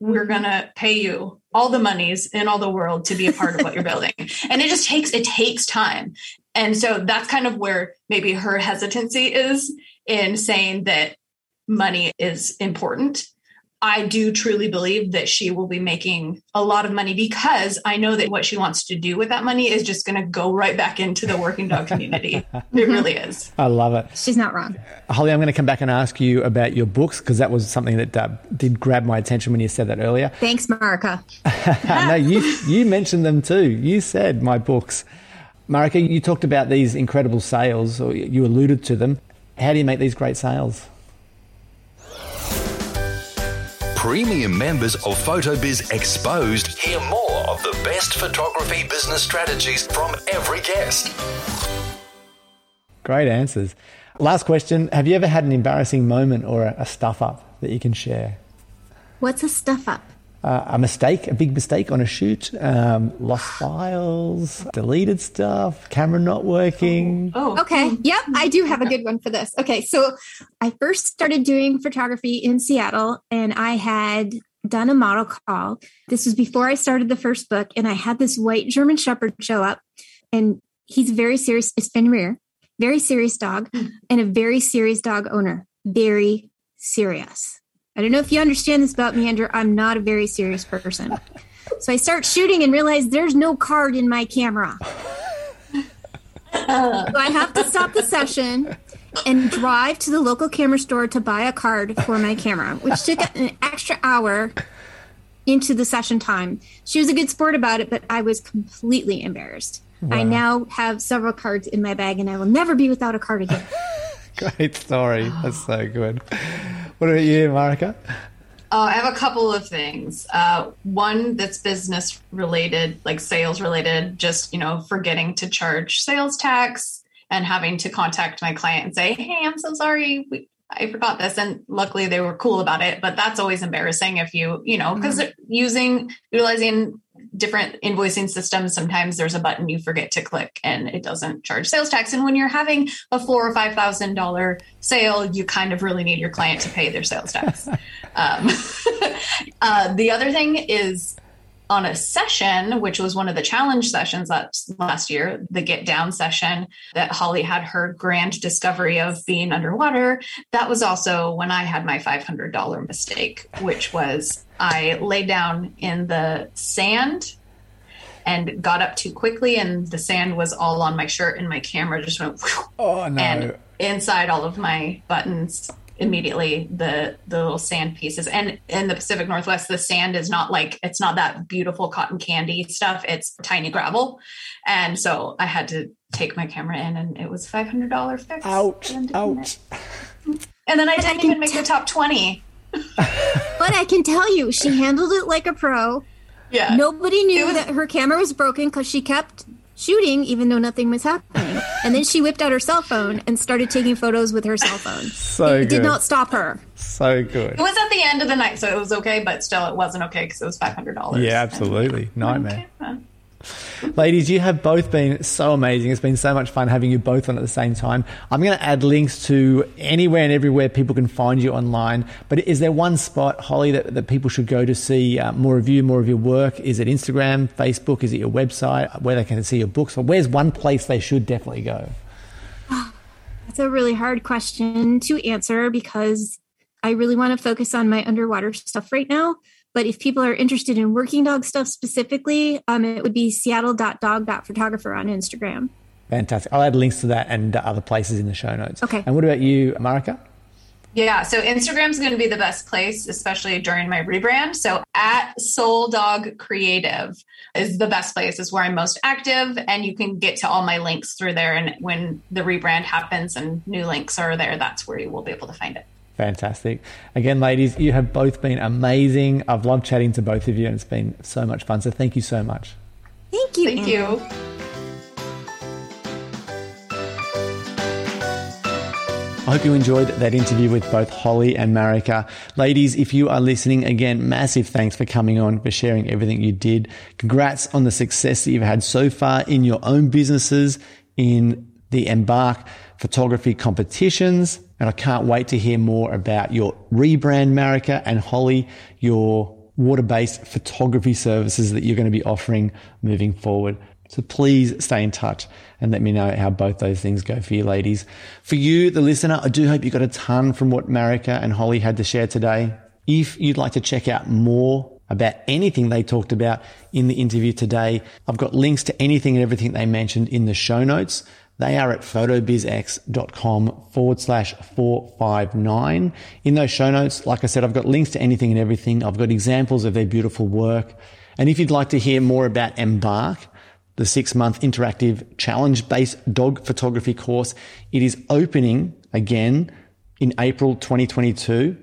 [SPEAKER 7] we're going to pay you all the monies in all the world to be a part of what you're building. <laughs> And it just takes, it takes time. And so that's kind of where maybe her hesitancy is in saying that money is important I do truly believe that she will be making a lot of money because I know that what she wants to do with that money is just going to go right back into the working dog community. <laughs> it really is.
[SPEAKER 1] I love it.
[SPEAKER 6] She's not wrong.
[SPEAKER 1] Holly, I'm going to come back and ask you about your books because that was something that uh, did grab my attention when you said that earlier.
[SPEAKER 6] Thanks, Marika. <laughs>
[SPEAKER 1] no, you you mentioned them too. You said my books. Marika, you talked about these incredible sales, or you alluded to them. How do you make these great sales?
[SPEAKER 4] Premium members of PhotoBiz Exposed hear more of the best photography business strategies from every guest.
[SPEAKER 1] Great answers. Last question Have you ever had an embarrassing moment or a, a stuff up that you can share?
[SPEAKER 6] What's a stuff up?
[SPEAKER 1] Uh, a mistake, a big mistake on a shoot, um, lost files, deleted stuff, camera not working.
[SPEAKER 6] Oh. oh. Okay. Yep. I do have a good one for this. Okay. So I first started doing photography in Seattle and I had done a model call. This was before I started the first book. And I had this white German Shepherd show up and he's very serious. It's Fenrir, very serious dog hmm. and a very serious dog owner. Very serious. I don't know if you understand this about me, Andrew. I'm not a very serious person. So I start shooting and realize there's no card in my camera. so I have to stop the session and drive to the local camera store to buy a card for my camera, which took an extra hour into the session time. She was a good sport about it, but I was completely embarrassed. Wow. I now have several cards in my bag and I will never be without a card again. <laughs>
[SPEAKER 1] Great story. That's so good. What about you, Marika?
[SPEAKER 7] Uh, I have a couple of things. Uh, one that's business related, like sales related, just, you know, forgetting to charge sales tax and having to contact my client and say, hey, I'm so sorry. We, I forgot this. And luckily they were cool about it. But that's always embarrassing if you, you know, because mm-hmm. using, utilizing different invoicing systems, sometimes there's a button you forget to click and it doesn't charge sales tax. And when you're having a four or five thousand dollar sale, you kind of really need your client to pay their sales tax. <laughs> um, <laughs> uh, the other thing is on a session, which was one of the challenge sessions last, last year, the Get Down session that Holly had her grand discovery of being underwater. That was also when I had my $500 mistake, which was I laid down in the sand and got up too quickly, and the sand was all on my shirt, and my camera just went. Whew,
[SPEAKER 1] oh no!
[SPEAKER 7] And inside all of my buttons immediately the the little sand pieces. And in the pacific northwest the sand is not like it's not that beautiful cotton candy stuff. It's tiny gravel. And so i had to take my camera in and it was $500 fix.
[SPEAKER 1] Ouch. Ouch.
[SPEAKER 7] and then i didn't I even make t- the top 20 <laughs>
[SPEAKER 6] but I can tell you, she handled it like a pro.
[SPEAKER 7] Yeah.
[SPEAKER 6] Nobody knew was, that her camera was broken because she kept shooting even though nothing was happening. And then she whipped out her cell phone and started taking photos with her cell phone.
[SPEAKER 1] So
[SPEAKER 6] it
[SPEAKER 1] good.
[SPEAKER 6] did not stop her.
[SPEAKER 1] So good.
[SPEAKER 7] It was at the end of the night, so it was okay, but still, it wasn't okay because it was five hundred dollars.
[SPEAKER 1] Yeah, absolutely. Nightmare. Ladies, you have both been so amazing. It's been so much fun having you both on at the same time. I'm going to add links to anywhere and everywhere people can find you online. But is there one spot, Holly, that, that people should go to see uh, more of you, more of your work? Is it Instagram, Facebook? Is it your website where they can see your books? Or where's one place they should definitely go? <sighs>
[SPEAKER 6] That's a really hard question to answer because I really want to focus on my underwater stuff right now. But if people are interested in working dog stuff specifically, um, it would be seattle.dog.photographer on Instagram.
[SPEAKER 1] Fantastic. I'll add links to that and other places in the show notes.
[SPEAKER 6] Okay.
[SPEAKER 1] And what about you, Marika?
[SPEAKER 7] Yeah, so Instagram's going to be the best place, especially during my rebrand. So at Soul Dog Creative is the best place. Is where I'm most active, and you can get to all my links through there. And when the rebrand happens and new links are there, that's where you will be able to find it.
[SPEAKER 1] Fantastic. Again, ladies, you have both been amazing. I've loved chatting to both of you, and it's been so much fun. So thank you so much.
[SPEAKER 6] Thank you.
[SPEAKER 7] Thank
[SPEAKER 6] Anne.
[SPEAKER 7] you.
[SPEAKER 1] I hope you enjoyed that interview with both Holly and Marika. Ladies, if you are listening, again, massive thanks for coming on, for sharing everything you did. Congrats on the success that you've had so far in your own businesses, in the Embark photography competitions. And I can't wait to hear more about your rebrand, Marika and Holly, your water-based photography services that you're going to be offering moving forward. So please stay in touch and let me know how both those things go for you, ladies. For you, the listener, I do hope you got a ton from what Marika and Holly had to share today. If you'd like to check out more about anything they talked about in the interview today, I've got links to anything and everything they mentioned in the show notes. They are at photobizx.com forward slash 459. In those show notes, like I said, I've got links to anything and everything. I've got examples of their beautiful work. And if you'd like to hear more about Embark, the six month interactive challenge based dog photography course, it is opening again in April 2022,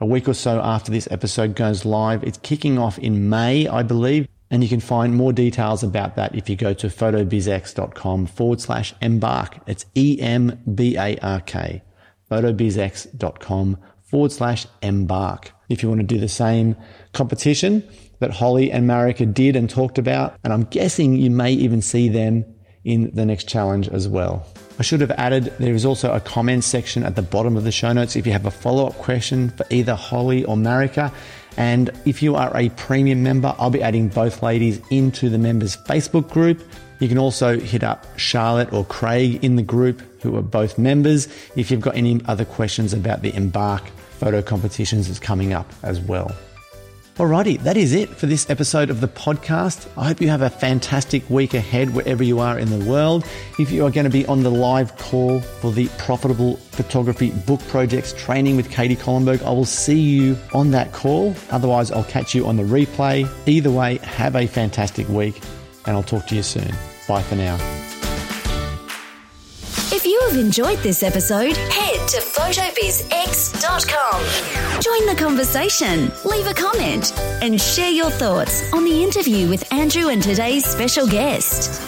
[SPEAKER 1] a week or so after this episode goes live. It's kicking off in May, I believe. And you can find more details about that if you go to photobizx.com forward slash embark. It's E M B A R K. Photobizx.com forward slash embark. If you want to do the same competition that Holly and Marika did and talked about, and I'm guessing you may even see them in the next challenge as well. I should have added there is also a comment section at the bottom of the show notes if you have a follow up question for either Holly or Marika. And if you are a premium member, I'll be adding both ladies into the members Facebook group. You can also hit up Charlotte or Craig in the group, who are both members, if you've got any other questions about the Embark photo competitions that's coming up as well. Alrighty, that is it for this episode of the podcast. I hope you have a fantastic week ahead wherever you are in the world. If you are going to be on the live call for the Profitable Photography Book Projects training with Katie Collenberg, I will see you on that call. Otherwise, I'll catch you on the replay. Either way, have a fantastic week and I'll talk to you soon. Bye for now.
[SPEAKER 2] If you have enjoyed this episode, head to photobizx.com. Join the conversation, leave a comment, and share your thoughts on the interview with Andrew and today's special guest.